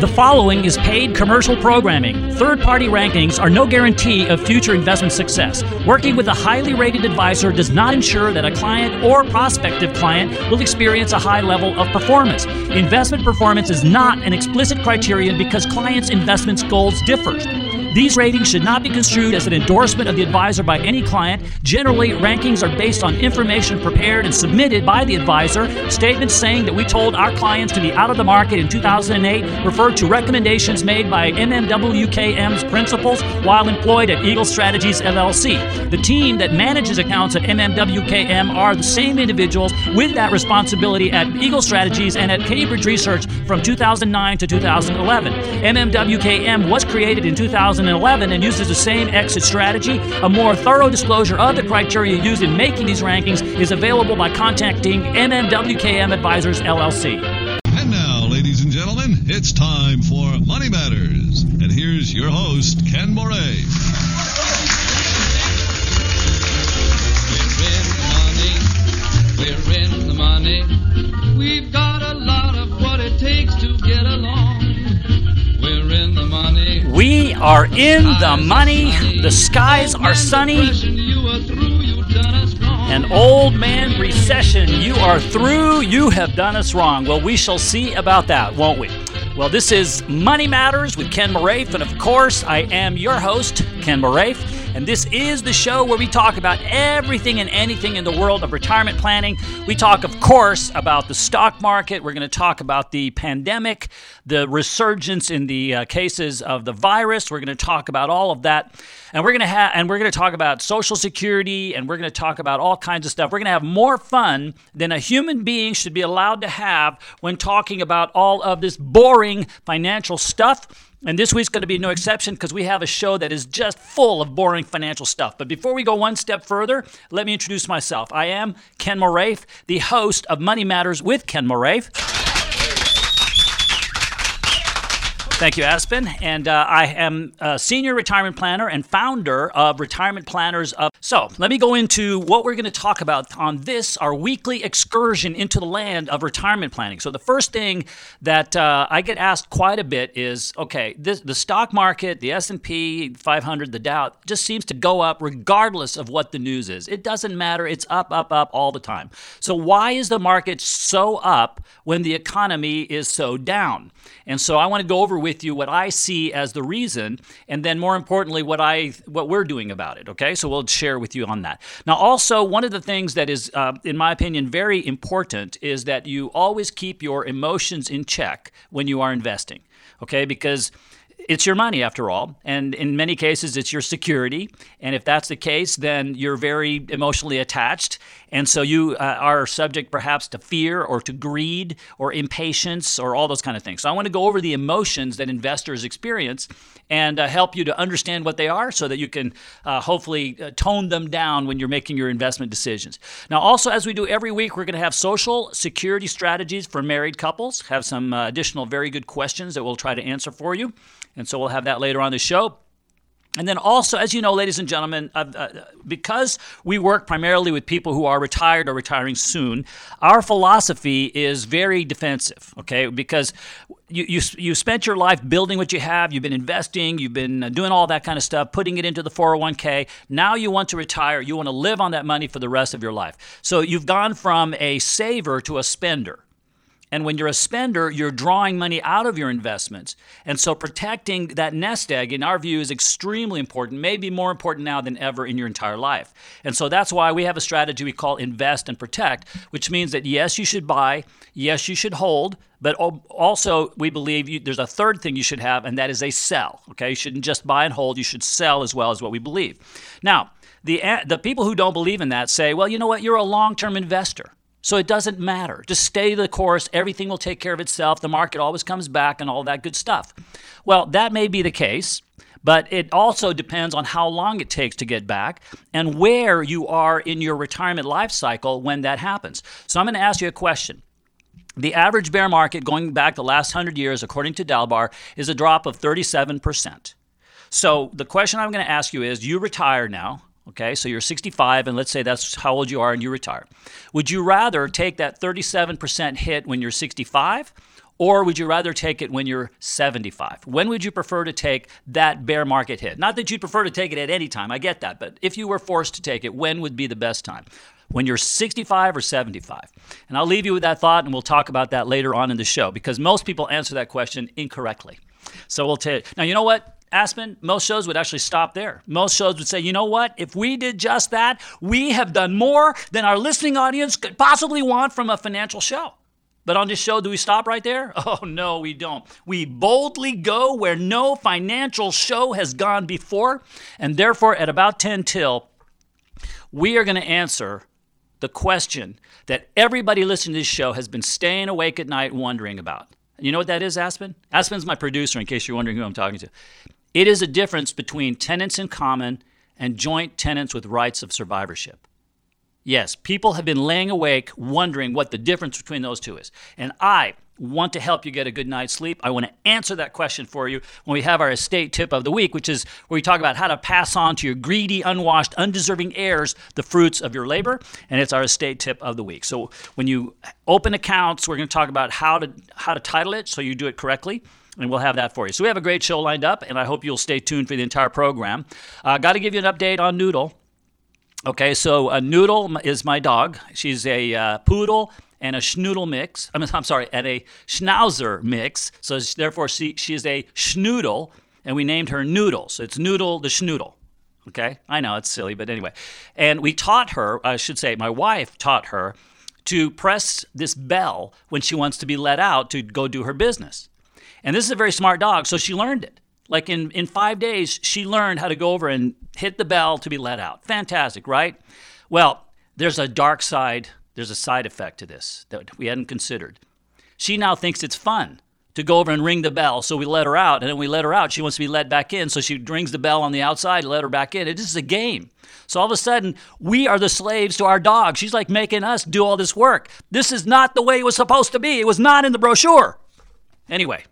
The following is paid commercial programming. Third party rankings are no guarantee of future investment success. Working with a highly rated advisor does not ensure that a client or prospective client will experience a high level of performance. Investment performance is not an explicit criterion because clients' investment goals differ. These ratings should not be construed as an endorsement of the advisor by any client. Generally, rankings are based on information prepared and submitted by the advisor. Statements saying that we told our clients to be out of the market in 2008 refer to recommendations made by MMWKM's principals while employed at Eagle Strategies LLC. The team that manages accounts at MMWKM are the same individuals with that responsibility at Eagle Strategies and at Cambridge Research from 2009 to 2011. MMWKM was created in 2000. 2011 and uses the same exit strategy. A more thorough disclosure of the criteria used in making these rankings is available by contacting MMWKM Advisors LLC. And now, ladies and gentlemen, it's time for Money Matters. And here's your host, Ken Moraif. We're in the money. We've got a lot of what it takes to get along. We are in the money. The skies are sunny. An old man recession. You are through. You have done us wrong. Well, we shall see about that, won't we? Well, this is Money Matters with Ken Moraif, and of course, I am your host, Ken Moraif. And this is the show where we talk about everything and anything in the world of retirement planning. We talk, of course, about the stock market. We're going to talk about the pandemic, the resurgence in the uh, cases of the virus. We're going to talk about all of that. And we're going to have and we're going to talk about social security and we're going to talk about all kinds of stuff. We're going to have more fun than a human being should be allowed to have when talking about all of this boring financial stuff. And this week's going to be no exception because we have a show that is just full of boring financial stuff. But before we go one step further, let me introduce myself. I am Ken Moraif, the host of Money Matters with Ken Moraif. Thank you, Aspen. And uh, I am a senior retirement planner and founder of Retirement Planners. So let me go into what we're going to talk about on this, our weekly excursion into the land of retirement planning. So the first thing that uh, I get asked quite a bit is, okay, this, the stock market, the S&P 500, the Dow, just seems to go up regardless of what the news is. It doesn't matter. It's up, up, up all the time. So why is the market so up when the economy is so down? And so I want to go over with with you what I see as the reason, and then more importantly, what I what we're doing about it. Okay, so we'll share with you on that. Now, also one of the things that is, uh, in my opinion, very important is that you always keep your emotions in check when you are investing. Okay, because it's your money after all. And in many cases, it's your security. And if that's the case, then you're very emotionally attached. And so you uh, are subject perhaps to fear or to greed or impatience or all those kind of things. So I want to go over the emotions that investors experience and uh, help you to understand what they are so that you can uh, hopefully uh, tone them down when you're making your investment decisions. Now, also, as we do every week, we're going to have social security strategies for married couples, have some uh, additional very good questions that we'll try to answer for you. And so we'll have that later on the show. And then also, as you know, ladies and gentlemen, uh, uh, because we work primarily with people who are retired or retiring soon, our philosophy is very defensive, okay? Because you, you, you spent your life building what you have, you've been investing, you've been uh, doing all that kind of stuff, putting it into the 401k. Now you want to retire, you want to live on that money for the rest of your life. So you've gone from a saver to a spender. And when you're a spender, you're drawing money out of your investments. And so protecting that nest egg, in our view, is extremely important, maybe more important now than ever in your entire life. And so that's why we have a strategy we call invest and protect, which means that yes, you should buy, yes, you should hold, but also we believe you, there's a third thing you should have, and that is a sell. Okay, you shouldn't just buy and hold, you should sell as well as what we believe. Now, the, the people who don't believe in that say, well, you know what, you're a long term investor. So it doesn't matter. Just stay the course. Everything will take care of itself. The market always comes back and all that good stuff. Well, that may be the case, but it also depends on how long it takes to get back and where you are in your retirement life cycle when that happens. So I'm going to ask you a question. The average bear market going back the last 100 years, according to Dalbar, is a drop of 37%. So the question I'm going to ask you is you retire now. Okay, so you're 65, and let's say that's how old you are and you retire. Would you rather take that 37% hit when you're 65, Or would you rather take it when you're 75? When would you prefer to take that bear market hit? Not that you'd prefer to take it at any time, I get that, but if you were forced to take it, when would be the best time? When you're 65 or 75? And I'll leave you with that thought and we'll talk about that later on in the show because most people answer that question incorrectly. So we'll take now. You know what? Aspen, most shows would actually stop there. Most shows would say, you know what? If we did just that, we have done more than our listening audience could possibly want from a financial show. But on this show, do we stop right there? Oh, no, we don't. We boldly go where no financial show has gone before. And therefore, at about 10 till, we are going to answer the question that everybody listening to this show has been staying awake at night wondering about. You know what that is, Aspen? Aspen's my producer, in case you're wondering who I'm talking to. It is a difference between tenants in common and joint tenants with rights of survivorship. Yes, people have been laying awake wondering what the difference between those two is. And I want to help you get a good night's sleep. I want to answer that question for you when we have our estate tip of the week, which is where we talk about how to pass on to your greedy, unwashed, undeserving heirs the fruits of your labor. And it's our estate tip of the week. So when you open accounts, we're going to talk about how to how to title it so you do it correctly and we'll have that for you. So we have a great show lined up, and I hope you'll stay tuned for the entire program. Uh, Got to give you an update on Noodle. Okay, so uh, Noodle is my dog. She's a uh, poodle and a schnoodle mix. I mean, I'm sorry, and a schnauzer mix. So therefore, she, she is a schnoodle, and we named her Noodle. So it's Noodle the schnoodle. Okay, I know it's silly, but anyway. And we taught her, I should say, my wife taught her to press this bell when she wants to be let out to go do her business. And this is a very smart dog, so she learned it. Like in, in five days, she learned how to go over and hit the bell to be let out. Fantastic, right? Well, there's a dark side, there's a side effect to this that we hadn't considered. She now thinks it's fun to go over and ring the bell, so we let her out. And then we let her out, she wants to be let back in, so she rings the bell on the outside, to let her back in. It is a game. So all of a sudden, we are the slaves to our dog. She's like making us do all this work. This is not the way it was supposed to be. It was not in the brochure. Anyway,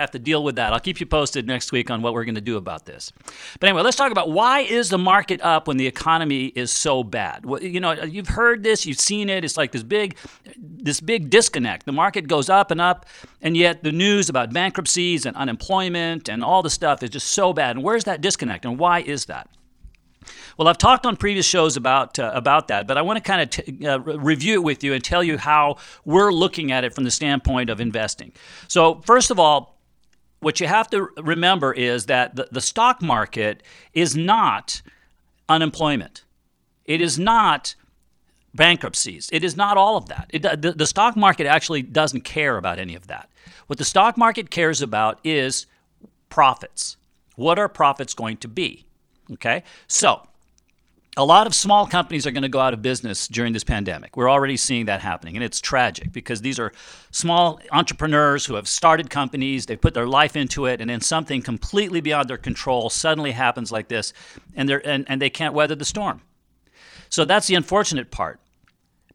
have to deal with that. I'll keep you posted next week on what we're going to do about this. But anyway, let's talk about why is the market up when the economy is so bad? Well, you know, you've heard this, you've seen it. It's like this big, this big disconnect. The market goes up and up, and yet the news about bankruptcies and unemployment and all the stuff is just so bad. And where's that disconnect, and why is that? Well, I've talked on previous shows about uh, about that, but I want to kind of t- uh, review it with you and tell you how we're looking at it from the standpoint of investing. So, first of all, what you have to remember is that the, the stock market is not unemployment. It is not bankruptcies. It is not all of that. It, the, the stock market actually doesn't care about any of that. What the stock market cares about is profits. What are profits going to be? Okay? So, a lot of small companies are going to go out of business during this pandemic. We're already seeing that happening, and it's tragic because these are small entrepreneurs who have started companies, they put their life into it, and then something completely beyond their control suddenly happens like this, and, they're, and, and they can't weather the storm. So that's the unfortunate part.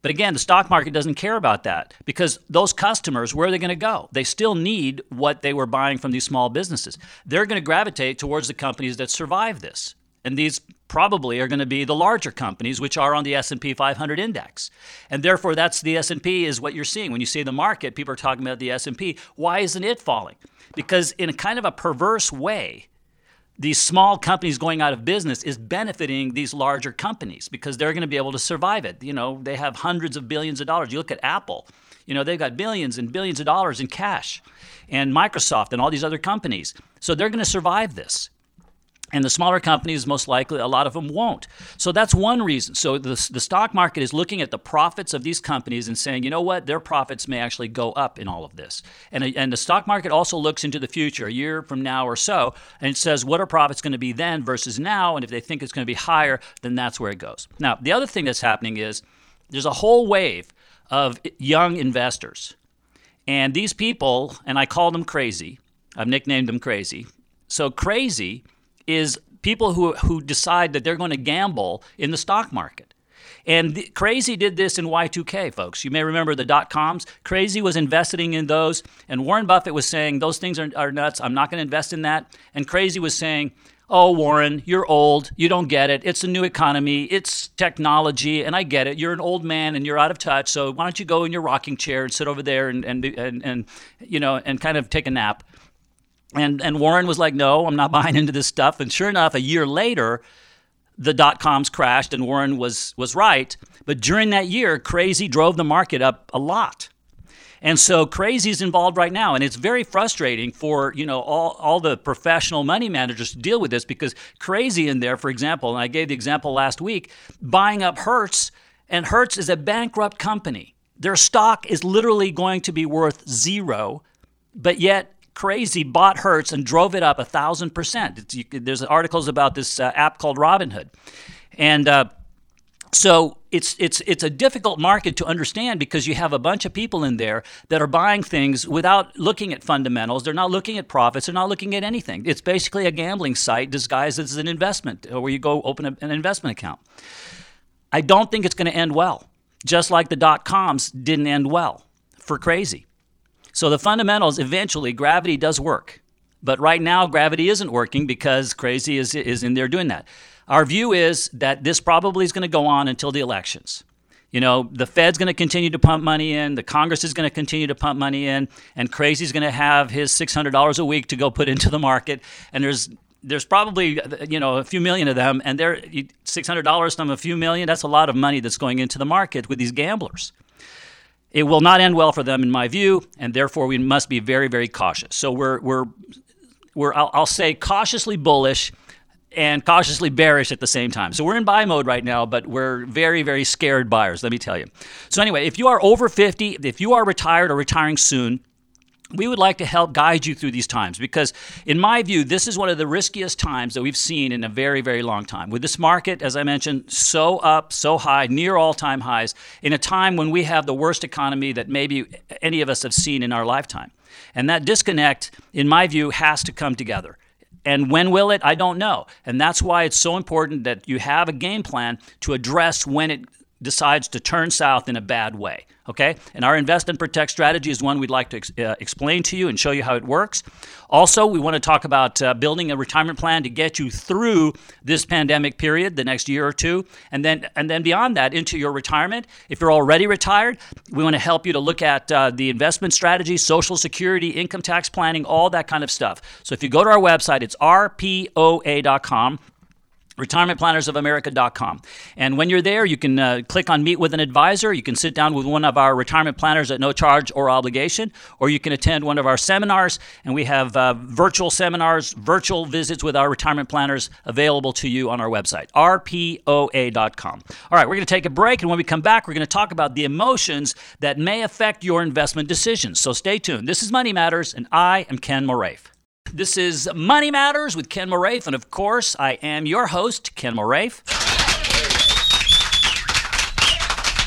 But again, the stock market doesn't care about that because those customers, where are they going to go? They still need what they were buying from these small businesses. They're going to gravitate towards the companies that survive this and these probably are going to be the larger companies which are on the S&P 500 index. And therefore that's the S&P is what you're seeing. When you see the market people are talking about the S&P why isn't it falling? Because in a kind of a perverse way these small companies going out of business is benefiting these larger companies because they're going to be able to survive it. You know they have hundreds of billions of dollars. You look at Apple you know they've got billions and billions of dollars in cash and Microsoft and all these other companies. So they're going to survive this and the smaller companies, most likely, a lot of them won't. So that's one reason. So the, the stock market is looking at the profits of these companies and saying, you know what, their profits may actually go up in all of this. And, and the stock market also looks into the future, a year from now or so, and it says, what are profits going to be then versus now? And if they think it's going to be higher, then that's where it goes. Now, the other thing that's happening is there's a whole wave of young investors. And these people, and I call them crazy, I've nicknamed them crazy. So crazy is people who, who decide that they're going to gamble in the stock market. And the, Crazy did this in Y2K, folks. You may remember the dot coms. Crazy was investing in those, and Warren Buffett was saying, Those things are, are nuts. I'm not going to invest in that. And Crazy was saying, Oh, Warren, you're old. You don't get it. It's a new economy. It's technology, and I get it. You're an old man and you're out of touch. So why don't you go in your rocking chair and sit over there and and and, and you know and kind of take a nap? And and Warren was like, "No, I'm not buying into this stuff." And sure enough, a year later, the dot coms crashed, and Warren was was right. But during that year, Crazy drove the market up a lot. And so crazy is involved right now, and it's very frustrating for you know all, all the professional money managers to deal with this because crazy in there, for example, and I gave the example last week, buying up Hertz, and Hertz is a bankrupt company. Their stock is literally going to be worth zero, but yet crazy bought Hertz and drove it up a thousand percent. There's articles about this uh, app called Robinhood, and uh, so it's it's it's a difficult market to understand because you have a bunch of people in there that are buying things without looking at fundamentals. They're not looking at profits. They're not looking at anything. It's basically a gambling site disguised as an investment, where you go open a, an investment account. I don't think it's going to end well. Just like the dot coms didn't end well for crazy. So the fundamentals eventually gravity does work. But right now gravity isn't working because crazy is is in there doing that. Our view is that this probably is going to go on until the elections. You know, the Fed's going to continue to pump money in, the Congress is going to continue to pump money in, and Crazy's going to have his $600 a week to go put into the market. And there's there's probably you know a few million of them, and they're $600 from a few million. That's a lot of money that's going into the market with these gamblers. It will not end well for them, in my view, and therefore we must be very, very cautious. So we're, we're, we're I'll, I'll say cautiously bullish and cautiously bearish at the same time. So we're in buy mode right now, but we're very, very scared buyers, let me tell you. So, anyway, if you are over 50, if you are retired or retiring soon, we would like to help guide you through these times because, in my view, this is one of the riskiest times that we've seen in a very, very long time. With this market, as I mentioned, so up, so high, near all time highs, in a time when we have the worst economy that maybe any of us have seen in our lifetime. And that disconnect, in my view, has to come together. And when will it? I don't know. And that's why it's so important that you have a game plan to address when it decides to turn south in a bad way. Okay? And our invest and protect strategy is one we'd like to ex- uh, explain to you and show you how it works. Also, we want to talk about uh, building a retirement plan to get you through this pandemic period, the next year or two, and then and then beyond that into your retirement. If you're already retired, we want to help you to look at uh, the investment strategy, social security, income tax planning, all that kind of stuff. So if you go to our website, it's rpoa.com retirementplannersofamerica.com. And when you're there, you can uh, click on Meet with an Advisor. You can sit down with one of our retirement planners at no charge or obligation, or you can attend one of our seminars. And we have uh, virtual seminars, virtual visits with our retirement planners available to you on our website, rpoa.com. All right, we're going to take a break. And when we come back, we're going to talk about the emotions that may affect your investment decisions. So stay tuned. This is Money Matters, and I am Ken Moraif. This is Money Matters with Ken Moraif, and of course, I am your host, Ken Moraif.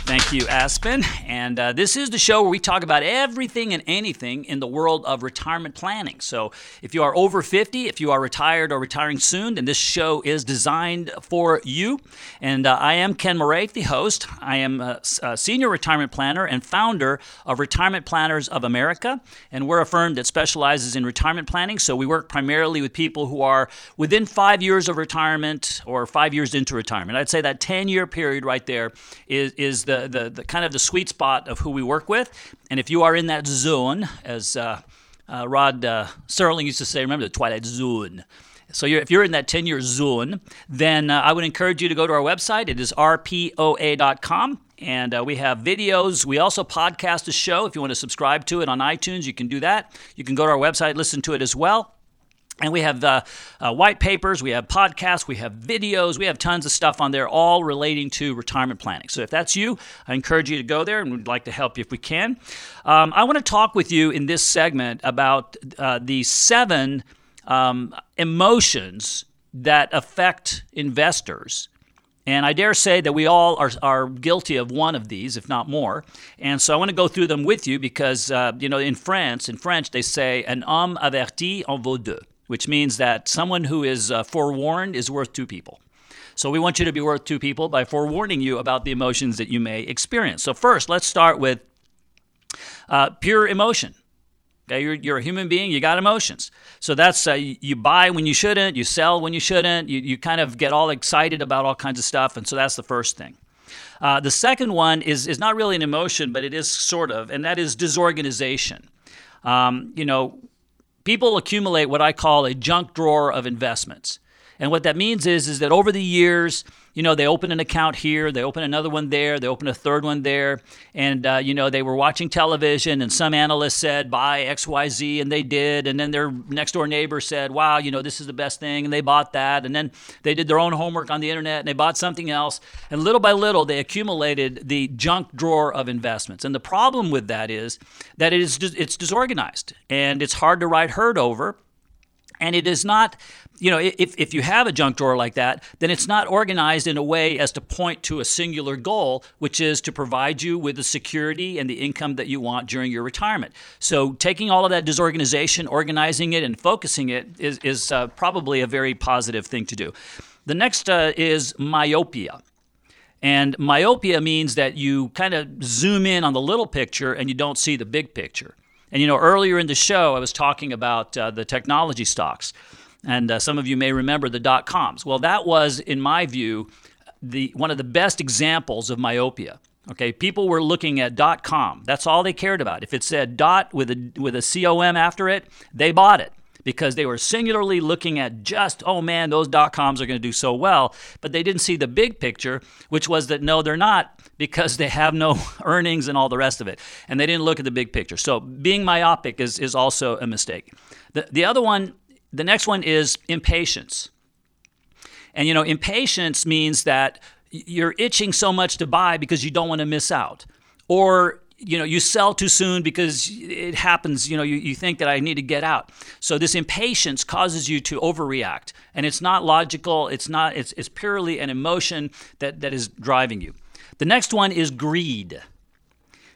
Thank you, Aspen. And uh, this is the show where we talk about everything and anything in the world of retirement planning. So, if you are over 50, if you are retired or retiring soon, then this show is designed for you. And uh, I am Ken Moraif, the host. I am a, a, senior retirement planner and founder of Retirement Planners of America. And we're a firm that specializes in retirement planning. So, we work primarily with people who are within five years of retirement or five years into retirement. I'd say that 10 year period right there is, is the the, the, kind of the sweet spot of who we work with. And if you are in that zone, as uh, uh, Rod uh, Serling used to say, remember the Twilight Zone. So you're, if you're in that 10 year zone, then uh, I would encourage you to go to our website. It is rpoa.com. And uh, we have videos. We also podcast a show. If you want to subscribe to it on iTunes, you can do that. You can go to our website, listen to it as well. And we have uh, uh, white papers, we have podcasts, we have videos, we have tons of stuff on there, all relating to retirement planning. So if that's you, I encourage you to go there and we'd like to help you if we can. Um, I want to talk with you in this segment about uh, the seven um, emotions that affect investors. And I dare say that we all are, are guilty of one of these, if not more. And so I want to go through them with you because, uh, you know, in France, in French, they say, un homme averti en vaut deux which means that someone who is uh, forewarned is worth two people. So we want you to be worth two people by forewarning you about the emotions that you may experience. So first, let's start with uh, pure emotion. Okay, you're, you're a human being, you got emotions. So that's uh, you, buy when you shouldn't, you sell when you shouldn't, you, you kind of get all excited about all kinds of stuff. And so that's the first thing. Uh, the second one is, is not really an emotion, but it is sort of, and that is disorganization. Um, you know, people accumulate what I call a junk drawer of investments. And what that means is, is that over the years, you know, they open an account here, they open another one there, they open a third one there, and uh, you know, they were watching television, and some analyst said buy X, Y, Z, and they did, and then their next door neighbor said, wow, you know, this is the best thing, and they bought that, and then they did their own homework on the internet, and they bought something else, and little by little, they accumulated the junk drawer of investments. And the problem with that is that it is it's disorganized, and it's hard to ride herd over and it is not you know, if, if you have a junk drawer like that, then it's not organized in a way as to point to a singular goal, which is to provide you with the security and the income that you want during your retirement. So, taking all of that disorganization, organizing it, and focusing it is, is uh, probably a very positive thing to do. The next uh, is myopia. And myopia means that you kind of zoom in on the little picture and you don't see the big picture. And you know, earlier in the show, I was talking about uh, the technology stocks, and uh, some of you may remember the dot coms. Well, that was, in my view, the one of the best examples of myopia. Okay, people were looking at dot com. That's all they cared about. If it said dot with a with a com after it, they bought it because they were singularly looking at just, oh man, those dot coms are going to do so well. But they didn't see the big picture, which was that no, they're not because they have no earnings and all the rest of it. And they didn't look at the big picture. So being myopic is, is also a mistake. The, the other one, the next one is impatience. And you know, impatience means that you're itching so much to buy because you don't want to miss out. Or you know you sell too soon because it happens you know you, you think that i need to get out so this impatience causes you to overreact and it's not logical it's not it's, it's purely an emotion that, that is driving you the next one is greed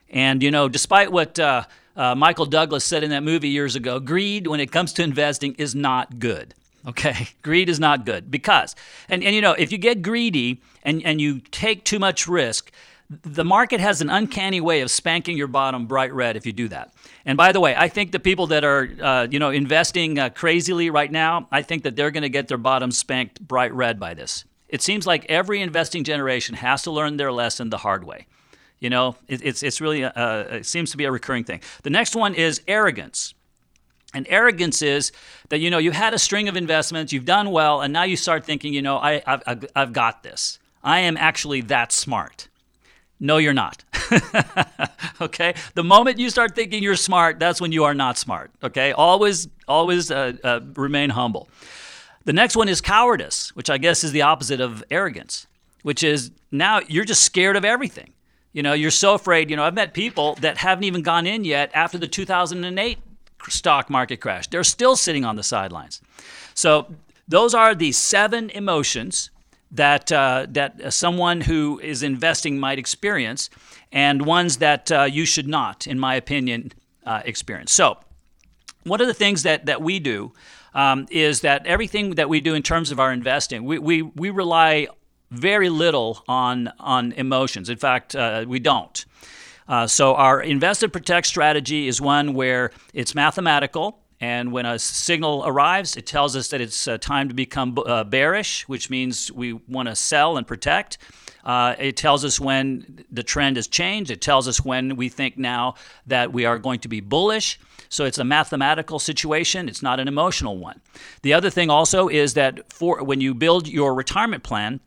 and you know despite what uh, uh, michael douglas said in that movie years ago greed when it comes to investing is not good okay greed is not good because and, and you know if you get greedy and, and you take too much risk the market has an uncanny way of spanking your bottom bright red if you do that. And by the way, I think the people that are, uh, you know, investing uh, crazily right now, I think that they're going to get their bottom spanked bright red by this. It seems like every investing generation has to learn their lesson the hard way. You know, it, it's it's really uh, it seems to be a recurring thing. The next one is arrogance. And arrogance is that you know you had a string of investments, you've done well, and now you start thinking, you know, I, I've, I've got this. I am actually that smart. No, you're not. okay? The moment you start thinking you're smart, that's when you are not smart. Okay? Always, always uh, uh, remain humble. The next one is cowardice, which I guess is the opposite of arrogance, which is now you're just scared of everything. You know, you're so afraid. You know, I've met people that haven't even gone in yet after the 2008 stock market crash. They're still sitting on the sidelines. So, those are the seven emotions that uh, that someone who is investing might experience, and ones that uh, you should not, in my opinion, uh, experience. So, one of the things that that we do um, is that everything that we do in terms of our investing, we we, we rely very little on on emotions. In fact, uh, we don't. Uh, so our invest and protect strategy is one where it's mathematical. And when a signal arrives, it tells us that it's uh, time to become uh, bearish, which means we want to sell and protect. Uh, it tells us when the trend has changed. It tells us when we think now that we are going to be bullish. So it's a mathematical situation. It's not an emotional one. The other thing also is that for when you build your retirement plan,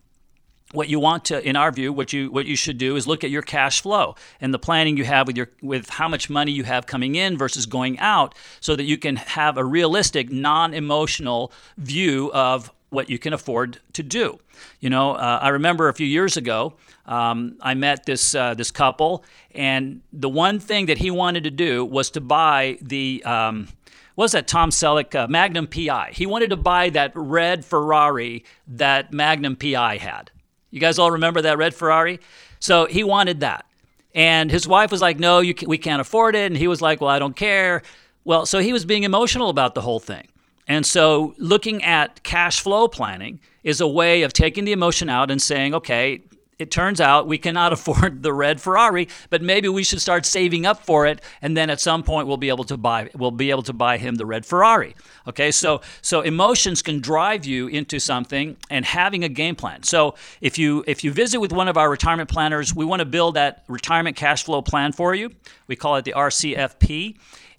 what you want to in our view what you what you should do is look at your cash flow and the planning you have with your with how much money you have coming in versus going out so that you can have a realistic non-emotional view of what you can afford to do you know uh, i remember a few years ago um, i met this uh, this couple and the one thing that he wanted to do was to buy the um, what was that Tom Selleck uh, Magnum PI? He wanted to buy that red Ferrari that Magnum PI had. You guys all remember that red Ferrari? So he wanted that. And his wife was like, no, can, we can't afford it. And he was like, well, I don't care. Well, so he was being emotional about the whole thing. And so looking at cash flow planning is a way of taking the emotion out and saying, okay, it turns out we cannot afford the red Ferrari, but maybe we should start saving up for it, and then at some point we'll be able to buy we'll be able to buy him the red Ferrari. Okay, so so emotions can drive you into something, and having a game plan. So if you if you visit with one of our retirement planners, we want to build that retirement cash flow plan for you. We call it the RCFP.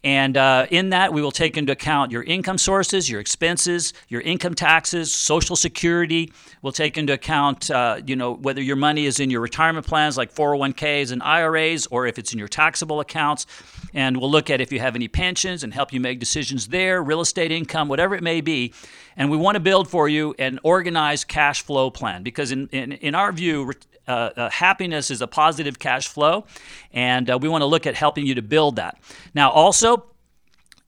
And uh, in that, we will take into account your income sources, your expenses, your income taxes, Social Security. We'll take into account, uh, you know, whether your money is in your retirement plans like 401ks and IRAs, or if it's in your taxable accounts. And we'll look at if you have any pensions and help you make decisions there, real estate income, whatever it may be. And we want to build for you an organized cash flow plan because, in, in, in our view, uh, uh, happiness is a positive cash flow, and uh, we want to look at helping you to build that. Now, also,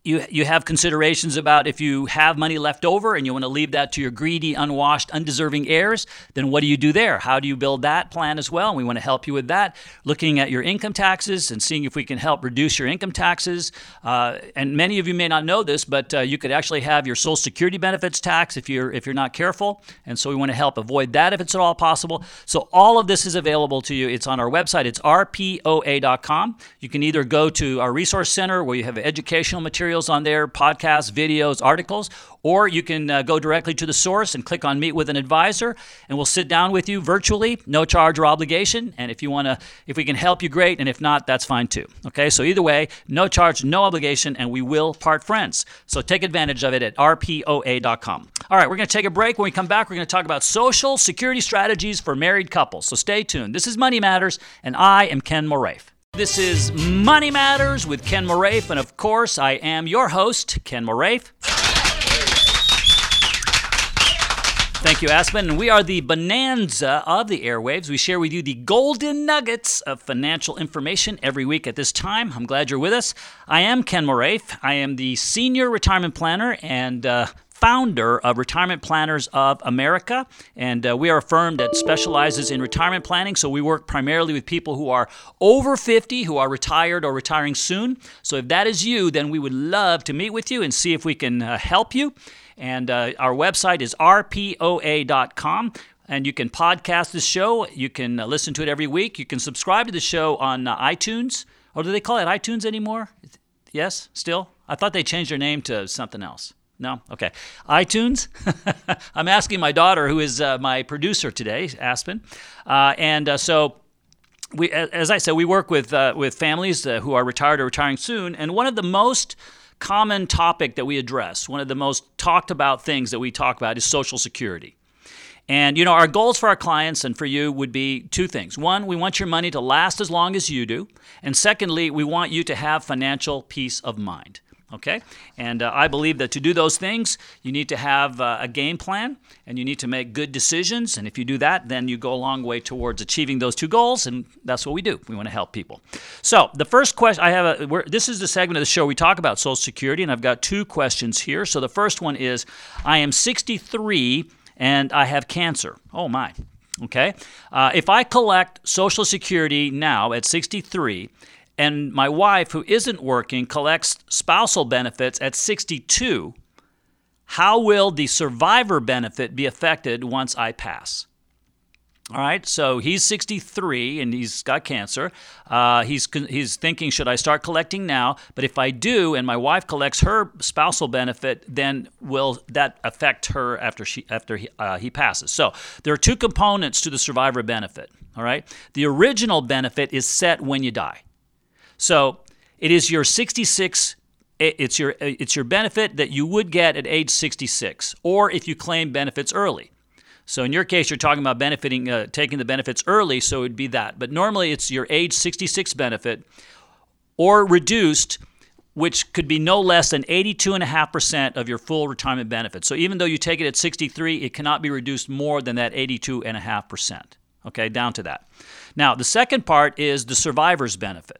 you, you have considerations about if you have money left over and you want to leave that to your greedy, unwashed, undeserving heirs, then what do you do there? How do you build that plan as well? And we want to help you with that. Looking at your income taxes and seeing if we can help reduce your income taxes. Uh, and many of you may not know this, but uh, you could actually have your Social Security benefits tax if you're if you're not careful. And so we want to help avoid that if it's at all possible. So all of this is available to you. It's on our website. It's rpoa.com. You can either go to our resource center where you have educational material materials on there podcasts, videos, articles or you can uh, go directly to the source and click on Meet with an Advisor, and we'll sit down with you virtually, no charge or obligation. And if you want to, if we can help you, great. And if not, that's fine too. Okay, so either way, no charge, no obligation, and we will part friends. So take advantage of it at rpoa.com. All right, we're going to take a break. When we come back, we're going to talk about social security strategies for married couples. So stay tuned. This is Money Matters, and I am Ken Moraif. This is Money Matters with Ken Moraif, and of course, I am your host, Ken Moraif. Thank you, Aspen. And we are the bonanza of the airwaves. We share with you the golden nuggets of financial information every week at this time. I'm glad you're with us. I am Ken Moraif. I am the senior retirement planner and uh, founder of Retirement Planners of America. And uh, we are a firm that specializes in retirement planning. So we work primarily with people who are over 50, who are retired or retiring soon. So if that is you, then we would love to meet with you and see if we can uh, help you. And uh, our website is rpoa.com and you can podcast this show. You can uh, listen to it every week. You can subscribe to the show on uh, iTunes. Or do they call it iTunes anymore? Yes, still? I thought they changed their name to something else. No? Okay. iTunes. I'm asking my daughter, who is uh, my producer today, Aspen. Uh, and uh, so, we, as I said, we work with, uh, with families uh, who are retired or retiring soon. And one of the most common topic that we address, one of the most talked about things that we talk about is Social Security. And you know, our goals for our clients and for you would be two things. One, we want your money to last as long as you do. And secondly, we want you to have financial peace of mind. Okay? And uh, I believe that to do those things, you need to have uh, a game plan and you need to make good decisions. And if you do that, then you go a long way towards achieving those two goals. And that's what we do. We want to help people. So, the first question I have a, this is the segment of the show we talk about Social Security, and I've got two questions here. So, the first one is I am 63 and I have cancer. Oh, my. Okay? Uh, if I collect Social Security now at 63, and my wife, who isn't working, collects spousal benefits at 62, how will the survivor benefit be affected once I pass? All right, so he's 63 and he's got cancer. Uh, he's he's thinking, should I start collecting now? But if I do, and my wife collects her spousal benefit, then will that affect her after she after he, uh, he passes? So there are two components to the survivor benefit. All right, the original benefit is set when you die. So it is your 66 it's your it's your benefit that you would get at age 66 or if you claim benefits early. So in your case you're talking about benefiting uh, taking the benefits early so it would be that. But normally it's your age 66 benefit or reduced which could be no less than 82.5% of your full retirement benefit. So even though you take it at 63, it cannot be reduced more than that 82.5%. Okay, down to that. Now, the second part is the survivor's benefit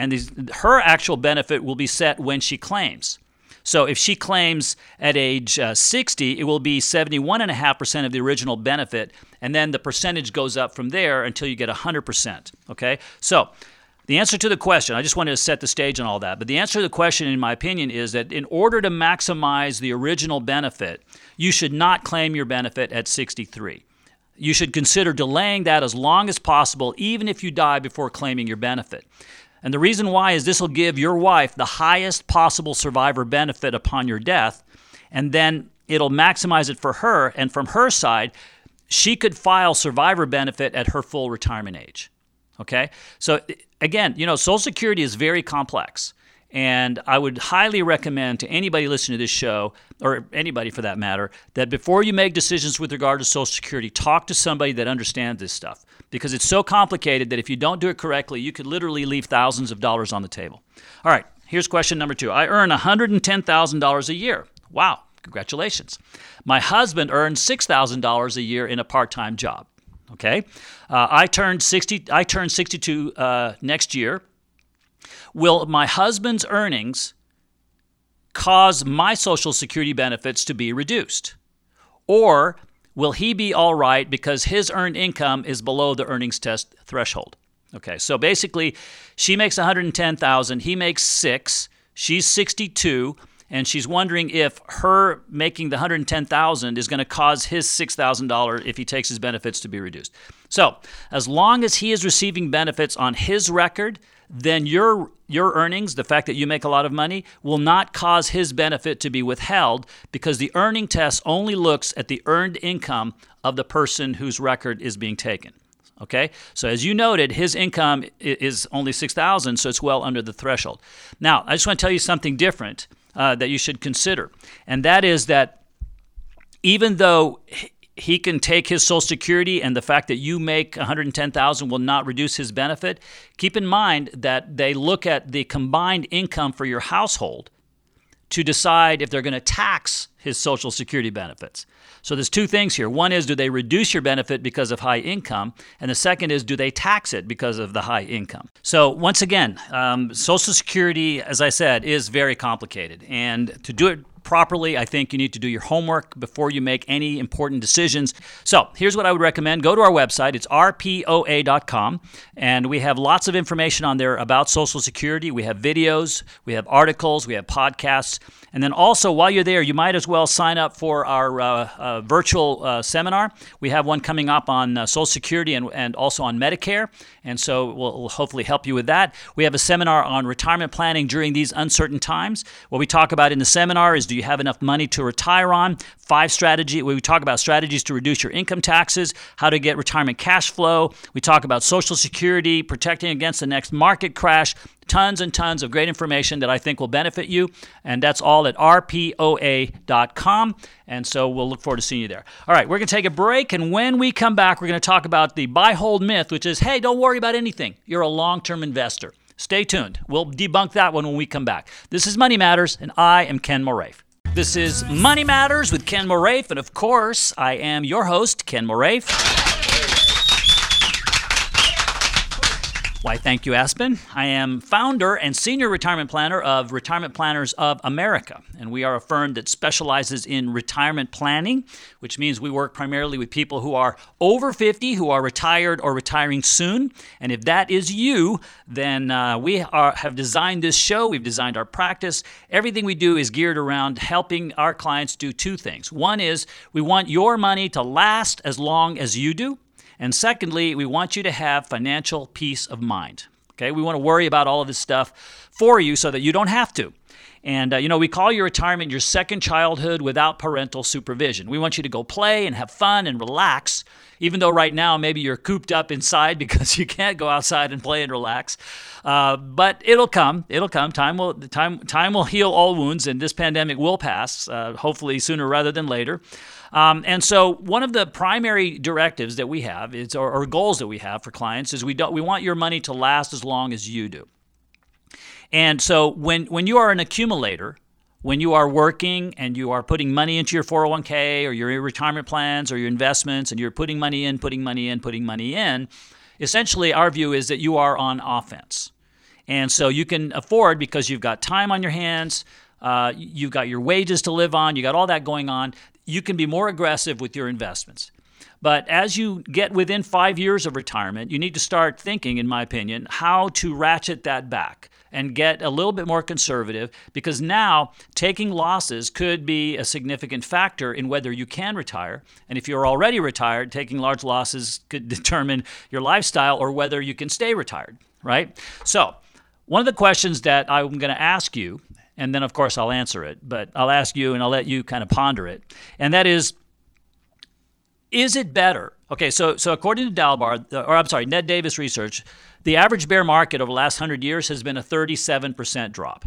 and these, her actual benefit will be set when she claims. So if she claims at age uh, 60, it will be 71.5% of the original benefit, and then the percentage goes up from there until you get 100%. Okay? So the answer to the question, I just wanted to set the stage on all that, but the answer to the question, in my opinion, is that in order to maximize the original benefit, you should not claim your benefit at 63. You should consider delaying that as long as possible, even if you die before claiming your benefit. And the reason why is this will give your wife the highest possible survivor benefit upon your death, and then it'll maximize it for her. And from her side, she could file survivor benefit at her full retirement age. Okay? So, again, you know, Social Security is very complex. And I would highly recommend to anybody listening to this show, or anybody for that matter, that before you make decisions with regard to Social Security, talk to somebody that understands this stuff. Because it's so complicated that if you don't do it correctly, you could literally leave thousands of dollars on the table. All right, here's question number two I earn $110,000 a year. Wow, congratulations. My husband earns $6,000 a year in a part time job. Okay, uh, I turned 60. I turned 62 uh, next year. Will my husband's earnings cause my Social Security benefits to be reduced, or will he be all right because his earned income is below the earnings test threshold? Okay, so basically, she makes 110,000. He makes six. She's 62 and she's wondering if her making the 110,000 is going to cause his $6,000 if he takes his benefits to be reduced. So, as long as he is receiving benefits on his record, then your your earnings, the fact that you make a lot of money, will not cause his benefit to be withheld because the earning test only looks at the earned income of the person whose record is being taken. Okay, so as you noted, his income is only six thousand, so it's well under the threshold. Now, I just want to tell you something different uh, that you should consider, and that is that even though he can take his social security and the fact that you make 110,000 will not reduce his benefit. Keep in mind that they look at the combined income for your household to decide if they're going to tax his social security benefits. So there's two things here. One is do they reduce your benefit because of high income? And the second is do they tax it because of the high income? So once again um, social security as i said is very complicated. And to do it properly, I think you need to do your homework before you make any important decisions. So, here's what I would recommend go to our website, it's rpoa.com, and we have lots of information on there about Social Security. We have videos, we have articles, we have podcasts. And then also, while you're there, you might as well sign up for our uh, uh, virtual uh, seminar. We have one coming up on uh, Social Security and, and also on Medicare. And so we'll, we'll, hopefully help you with that. We have a seminar on retirement planning during these uncertain times. What we talk about in the seminar is do you have enough money to retire on? Five strategy. We talk about strategies to reduce your income taxes, how to get retirement cash flow. We talk about Social Security, protecting against the next market crash, tons and tons of great information that I think will benefit you. And that's all at rpoa.com. And so we'll look forward to seeing you there. All right, we're going to take a break. And when we come back, we're going to talk about the buy hold myth, which is hey, don't worry about anything. You're a long term investor. Stay tuned. We'll debunk that one when we come back. This is Money Matters, and I am Ken Moraif. This is Money Matters with Ken Moraif, and of course, I am your host, Ken Moraif. Why, thank you, Aspen. I am founder and senior retirement planner of Retirement Planners of America, and we are a firm that specializes in retirement planning, which means we work primarily with people who are over 50, who are retired or retiring soon. And if that is you, then uh, we are, have designed this show, we've designed our practice. Everything we do is geared around helping our clients do two things. One is we want your money to last as long as you do. And secondly, we want you to have financial peace of mind. Okay, we want to worry about all of this stuff for you so that you don't have to. And, uh, you know, we call your retirement your second childhood without parental supervision. We want you to go play and have fun and relax, even though right now maybe you're cooped up inside because you can't go outside and play and relax. Uh, but it'll come. It'll come. Time will, time, time will heal all wounds, and this pandemic will pass, uh, hopefully sooner rather than later. Um, and so, one of the primary directives that we have is, or, or goals that we have for clients, is we don't we want your money to last as long as you do. And so, when when you are an accumulator, when you are working and you are putting money into your 401k or your retirement plans or your investments, and you're putting money in, putting money in, putting money in, essentially, our view is that you are on offense. And so you can afford because you've got time on your hands, uh, you've got your wages to live on, you got all that going on you can be more aggressive with your investments. But as you get within five years of retirement, you need to start thinking, in my opinion, how to ratchet that back and get a little bit more conservative because now taking losses could be a significant factor in whether you can retire. And if you're already retired, taking large losses could determine your lifestyle or whether you can stay retired, right? So, one of the questions that I'm going to ask you, and then of course I'll answer it, but I'll ask you and I'll let you kind of ponder it, and that is is it better? Okay, so so according to Dalbar, or I'm sorry, Ned Davis research, the average bear market over the last 100 years has been a 37% drop.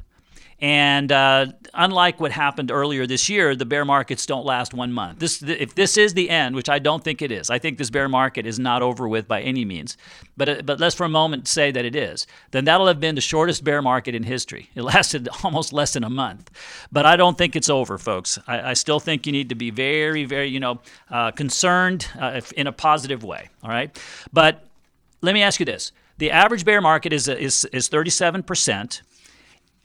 And uh, unlike what happened earlier this year, the bear markets don't last one month. This, if this is the end, which I don't think it is, I think this bear market is not over with by any means. But uh, but let's for a moment say that it is. Then that'll have been the shortest bear market in history. It lasted almost less than a month. But I don't think it's over, folks. I, I still think you need to be very, very, you know, uh, concerned uh, in a positive way. All right. But let me ask you this: the average bear market is is is 37 percent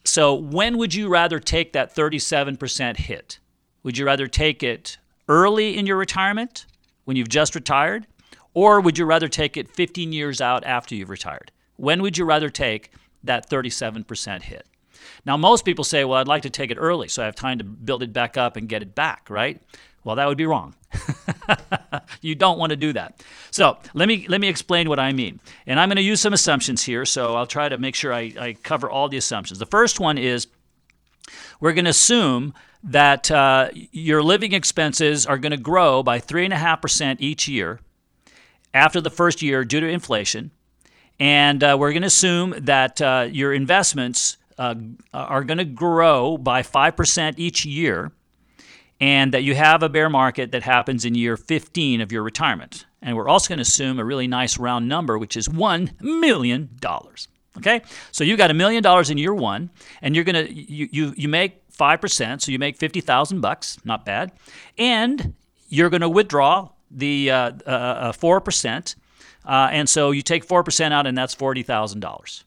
so, when would you rather take that 37% hit? Would you rather take it early in your retirement when you've just retired? Or would you rather take it 15 years out after you've retired? When would you rather take that 37% hit? Now, most people say, well, I'd like to take it early so I have time to build it back up and get it back, right? Well, that would be wrong. you don't want to do that. So let me let me explain what I mean. And I'm going to use some assumptions here, so I'll try to make sure I, I cover all the assumptions. The first one is we're going to assume that uh, your living expenses are going to grow by 3.5% each year after the first year due to inflation. And uh, we're going to assume that uh, your investments uh, are going to grow by 5% each year and that you have a bear market that happens in year 15 of your retirement. And we're also going to assume a really nice round number, which is $1 million. Okay? So you've got a million dollars in year one, and you're going to, you, you, you make 5%, so you make 50,000 bucks, not bad. And you're going to withdraw the uh, uh, 4%. Uh, uh, and so you take 4% out, and that's $40,000.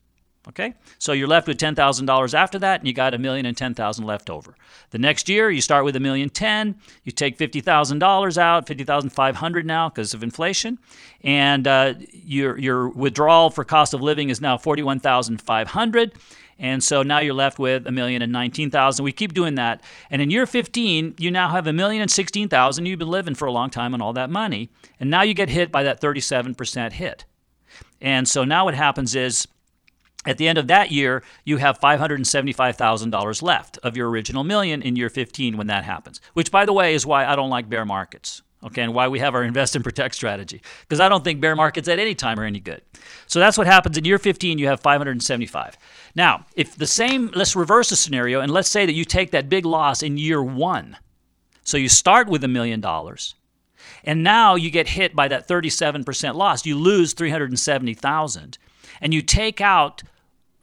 Okay, so you're left with ten thousand dollars after that, and you got a million and ten thousand left over. The next year, you start with a million ten. You take fifty thousand dollars out, fifty thousand five hundred now because of inflation, and uh, your your withdrawal for cost of living is now forty one thousand five hundred. And so now you're left with a million and nineteen thousand. We keep doing that. And in year 15, you now have a million and sixteen thousand. You've been living for a long time on all that money. And now you get hit by that 37% hit. And so now what happens is at the end of that year, you have $575,000 left of your original million in year 15 when that happens, which, by the way, is why I don't like bear markets. Okay, and why we have our invest and protect strategy. Because I don't think bear markets at any time are any good. So that's what happens in year 15, you have 575. Now, if the same, let's reverse the scenario, and let's say that you take that big loss in year one. So you start with a million dollars, and now you get hit by that 37% loss. You lose 370,000 and you take out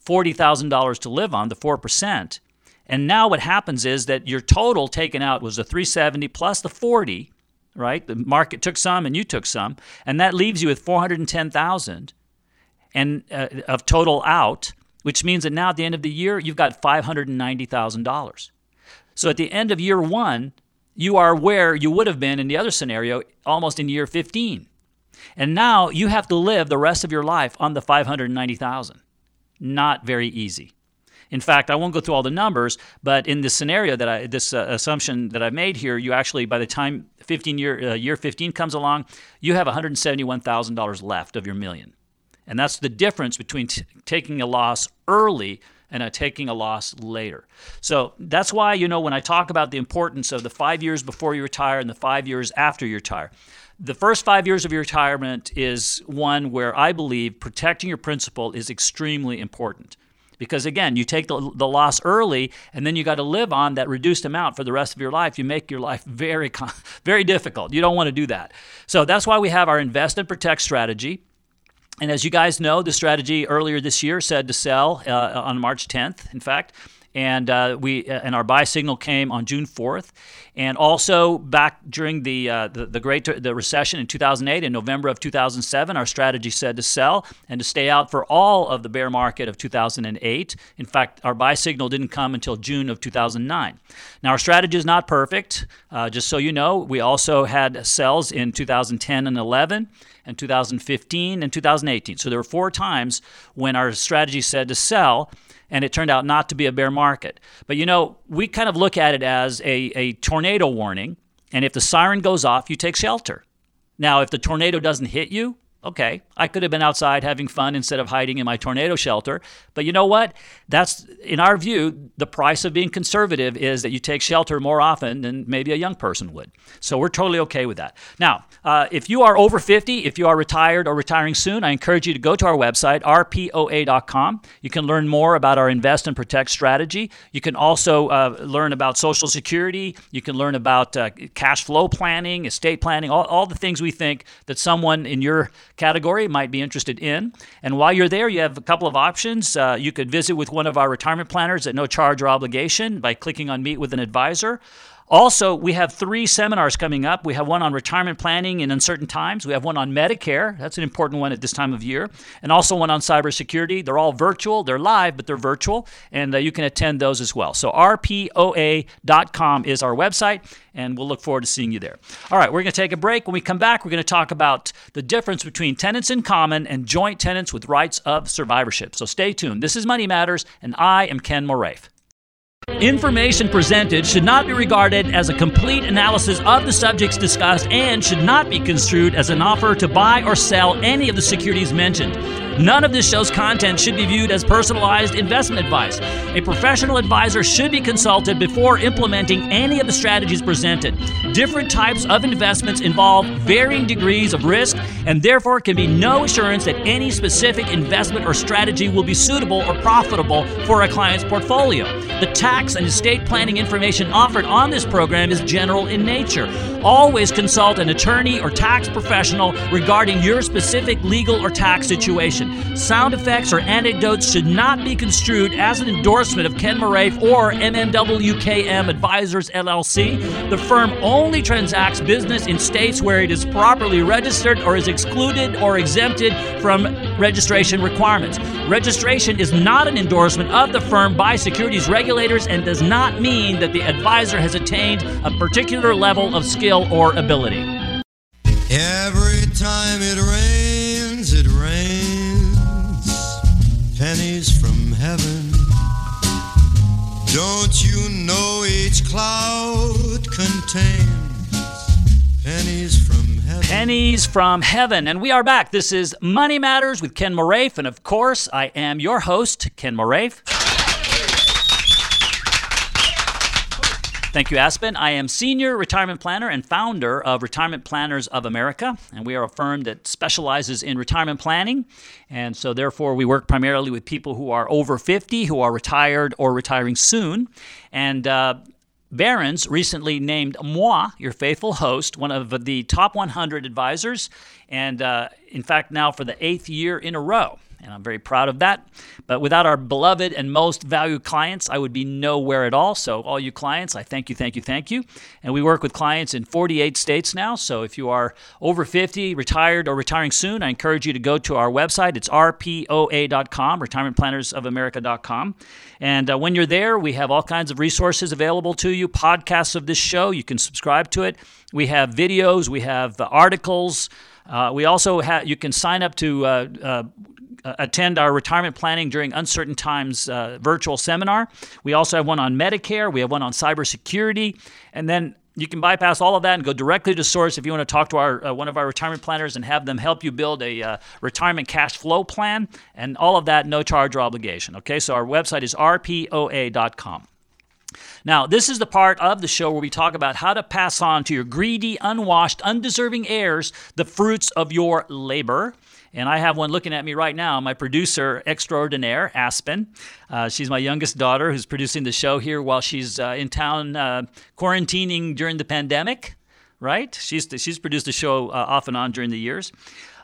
$40,000 to live on, the 4%. And now what happens is that your total taken out was the 370 plus the 40, right? The market took some and you took some, and that leaves you with 410,000 and uh, of total out, which means that now at the end of the year you've got $590,000. So at the end of year 1, you are where you would have been in the other scenario almost in year 15. And now you have to live the rest of your life on the 590,000 not very easy. In fact, I won't go through all the numbers, but in this scenario that I, this uh, assumption that I made here, you actually, by the time 15 year uh, year 15 comes along, you have $171,000 left of your million, and that's the difference between t- taking a loss early and uh, taking a loss later. So that's why you know when I talk about the importance of the five years before you retire and the five years after you retire. The first five years of your retirement is one where I believe protecting your principal is extremely important. Because again, you take the, the loss early and then you got to live on that reduced amount for the rest of your life. You make your life very, very difficult. You don't want to do that. So that's why we have our invest and protect strategy. And as you guys know, the strategy earlier this year said to sell uh, on March 10th, in fact. And uh, we uh, and our buy signal came on June 4th, and also back during the uh, the, the, great the recession in 2008 in November of 2007, our strategy said to sell and to stay out for all of the bear market of 2008. In fact, our buy signal didn't come until June of 2009. Now our strategy is not perfect. Uh, just so you know, we also had sells in 2010 and 11 and 2015 and 2018. So there were four times when our strategy said to sell and it turned out not to be a bear market. But you know, we kind of look at it as a, a tornado warning, and if the siren goes off, you take shelter. Now, if the tornado doesn't hit you, okay, I could have been outside having fun instead of hiding in my tornado shelter. But you know what? That's, in our view, the price of being conservative is that you take shelter more often than maybe a young person would. So we're totally okay with that. Now, uh, if you are over 50, if you are retired or retiring soon, I encourage you to go to our website, rpoa.com. You can learn more about our invest and protect strategy. You can also uh, learn about Social Security. You can learn about uh, cash flow planning, estate planning, all, all the things we think that someone in your category might be interested in. And while you're there, you have a couple of options. Uh, you could visit with one of our retirement planners at no charge or obligation by clicking on Meet with an Advisor. Also, we have three seminars coming up. We have one on retirement planning in uncertain times. We have one on Medicare. That's an important one at this time of year. And also one on cybersecurity. They're all virtual. They're live, but they're virtual. And uh, you can attend those as well. So, rpoa.com is our website, and we'll look forward to seeing you there. All right, we're going to take a break. When we come back, we're going to talk about the difference between tenants in common and joint tenants with rights of survivorship. So, stay tuned. This is Money Matters, and I am Ken Moraif. Information presented should not be regarded as a complete analysis of the subjects discussed and should not be construed as an offer to buy or sell any of the securities mentioned. None of this show's content should be viewed as personalized investment advice. A professional advisor should be consulted before implementing any of the strategies presented. Different types of investments involve varying degrees of risk, and therefore can be no assurance that any specific investment or strategy will be suitable or profitable for a client's portfolio. The tax and estate planning information offered on this program is general in nature. Always consult an attorney or tax professional regarding your specific legal or tax situation. Sound effects or anecdotes should not be construed as an endorsement of Ken Moraif or MMWKM Advisors LLC. The firm only transacts business in states where it is properly registered or is excluded or exempted from registration requirements. Registration is not an endorsement of the firm by securities regulators and does not mean that the advisor has attained a particular level of skill or ability. Every time it rains, it rains pennies from heaven. Don't you know each cloud contains pennies from heaven? Pennies from heaven. And we are back. This is Money Matters with Ken Moraif. And of course, I am your host, Ken Moraif. Thank you, Aspen. I am Senior Retirement Planner and founder of Retirement Planners of America, and we are a firm that specializes in retirement planning. And so, therefore, we work primarily with people who are over 50, who are retired or retiring soon. And uh, Barron's recently named moi, your faithful host, one of the top 100 advisors, and uh, in fact, now for the eighth year in a row and I'm very proud of that. But without our beloved and most valued clients, I would be nowhere at all. So, all you clients, I thank you, thank you, thank you. And we work with clients in 48 states now. So, if you are over 50, retired, or retiring soon, I encourage you to go to our website. It's rpoa.com, retirementplannersofamerica.com. And uh, when you're there, we have all kinds of resources available to you, podcasts of this show. You can subscribe to it. We have videos, we have uh, articles. Uh, we also have you can sign up to uh, uh, attend our retirement planning during uncertain times uh, virtual seminar. We also have one on Medicare. We have one on cybersecurity, and then you can bypass all of that and go directly to source if you want to talk to our uh, one of our retirement planners and have them help you build a uh, retirement cash flow plan and all of that no charge or obligation okay so our website is rpoa.com now, this is the part of the show where we talk about how to pass on to your greedy, unwashed, undeserving heirs the fruits of your labor. And I have one looking at me right now, my producer extraordinaire, Aspen. Uh, she's my youngest daughter who's producing the show here while she's uh, in town uh, quarantining during the pandemic, right? She's, she's produced the show uh, off and on during the years.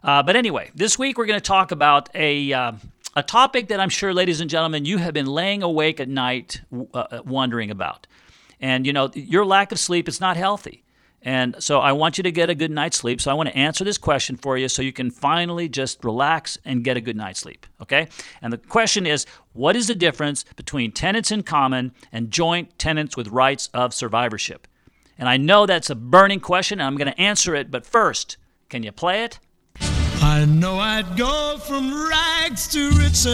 Uh, but anyway, this week we're going to talk about a, uh, a topic that I'm sure, ladies and gentlemen, you have been laying awake at night wondering about. And, you know, your lack of sleep is not healthy. And so I want you to get a good night's sleep. So I want to answer this question for you so you can finally just relax and get a good night's sleep. Okay? And the question is what is the difference between tenants in common and joint tenants with rights of survivorship? And I know that's a burning question, and I'm going to answer it. But first, can you play it? I know I'd go from rags to riches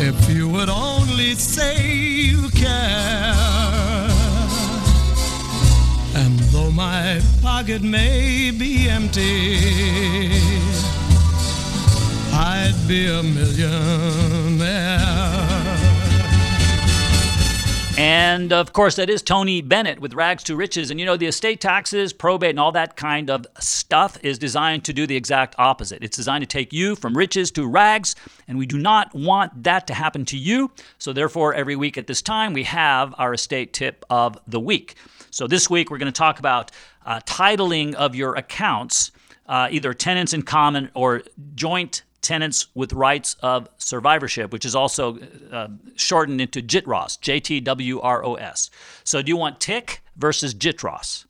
if you would only say you care. My pocket may be empty, I'd be a millionaire. And of course, that is Tony Bennett with Rags to Riches. And you know, the estate taxes, probate, and all that kind of stuff is designed to do the exact opposite. It's designed to take you from riches to rags, and we do not want that to happen to you. So, therefore, every week at this time, we have our estate tip of the week. So, this week, we're going to talk about uh, titling of your accounts, uh, either tenants in common or joint tenants with rights of survivorship, which is also uh, shortened into JITROS, J T W R O S. So, do you want TIC versus JITROS?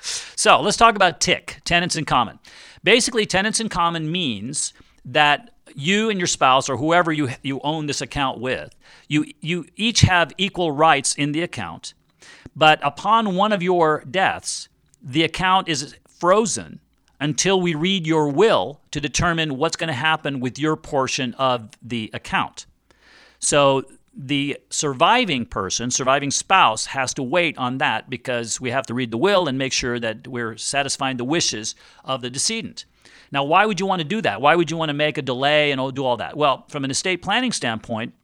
so, let's talk about TIC, tenants in common. Basically, tenants in common means that you and your spouse or whoever you, you own this account with, you, you each have equal rights in the account, but upon one of your deaths, the account is frozen until we read your will to determine what's going to happen with your portion of the account. So the surviving person, surviving spouse, has to wait on that because we have to read the will and make sure that we're satisfying the wishes of the decedent. Now, why would you want to do that? Why would you want to make a delay and do all that? Well, from an estate planning standpoint,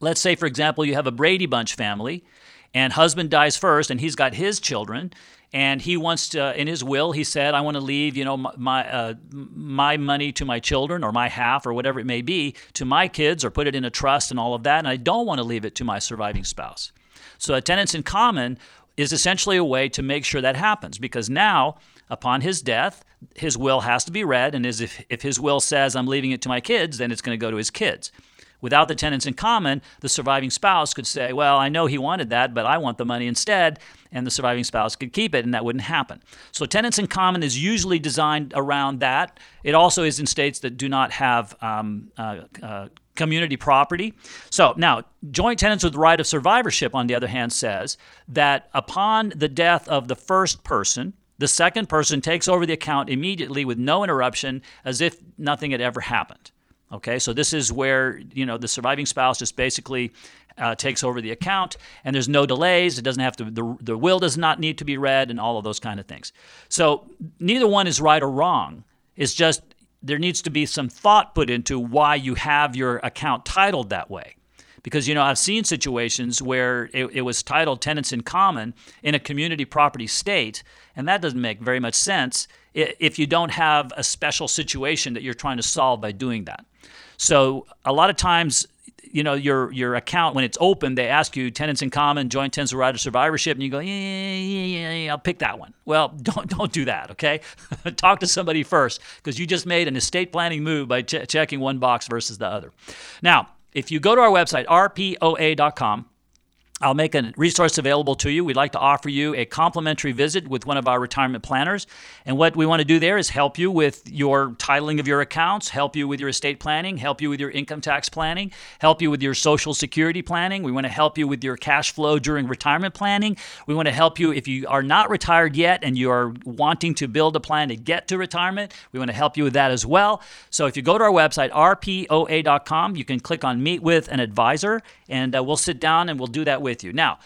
let's say, for example, you have a Brady Bunch family and husband dies first and he's got his children and he wants to in his will he said i want to leave you know my uh, my money to my children or my half or whatever it may be to my kids or put it in a trust and all of that and i don't want to leave it to my surviving spouse so a tenants in common is essentially a way to make sure that happens because now upon his death his will has to be read and as if, if his will says i'm leaving it to my kids then it's going to go to his kids Without the tenants in common, the surviving spouse could say, Well, I know he wanted that, but I want the money instead, and the surviving spouse could keep it, and that wouldn't happen. So, tenants in common is usually designed around that. It also is in states that do not have um, uh, uh, community property. So, now, joint tenants with right of survivorship, on the other hand, says that upon the death of the first person, the second person takes over the account immediately with no interruption as if nothing had ever happened. Okay, so this is where you know the surviving spouse just basically uh, takes over the account, and there's no delays. It doesn't have to. The, the will does not need to be read, and all of those kind of things. So neither one is right or wrong. It's just there needs to be some thought put into why you have your account titled that way. Because you know I've seen situations where it, it was titled tenants in common in a community property state, and that doesn't make very much sense if you don't have a special situation that you're trying to solve by doing that. So a lot of times, you know, your your account when it's open, they ask you tenants in common, joint tenants right of survivorship, and you go, yeah, yeah, yeah, yeah, I'll pick that one. Well, don't don't do that, okay? Talk to somebody first because you just made an estate planning move by ch- checking one box versus the other. Now, if you go to our website rpoa.com I'll make a resource available to you. We'd like to offer you a complimentary visit with one of our retirement planners. And what we want to do there is help you with your titling of your accounts, help you with your estate planning, help you with your income tax planning, help you with your social security planning. We want to help you with your cash flow during retirement planning. We want to help you if you are not retired yet and you are wanting to build a plan to get to retirement. We want to help you with that as well. So if you go to our website, rpoa.com, you can click on Meet with an Advisor, and uh, we'll sit down and we'll do that with you. Now,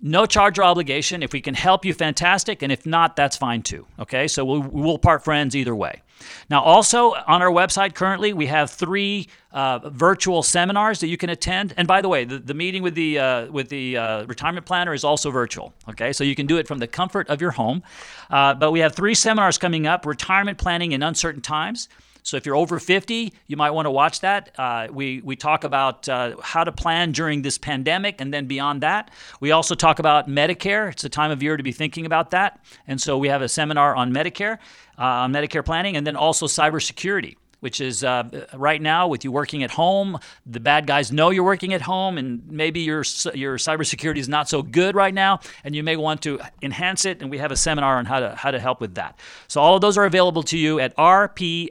no charge or obligation. If we can help you, fantastic. And if not, that's fine too. Okay, so we'll, we'll part friends either way. Now, also on our website currently, we have three uh, virtual seminars that you can attend. And by the way, the, the meeting with the uh, with the uh, retirement planner is also virtual. Okay, so you can do it from the comfort of your home. Uh, but we have three seminars coming up: retirement planning in uncertain times So if you're over 50, you might want to watch that. Uh, we, we talk about uh, how to plan during this pandemic and then beyond that. We also talk about Medicare. It's a time of year to be thinking about that. And so we have a seminar on Medicare, uh, on Medicare planning, and then also cybersecurity which is uh, right now with you working at home. The bad guys know you're working at home, and maybe your your cybersecurity is not so good right now, and you may want to enhance it. And we have a seminar on how to how to help with that. So all of those are available to you at rpoa.com.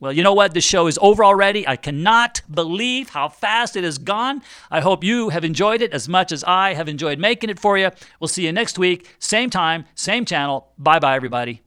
Well, you know what? The show is over already. I cannot believe how fast it has gone. I hope you have enjoyed it as much as I have enjoyed making it for you. We'll see you next week, same time, same channel. Bye bye, everybody.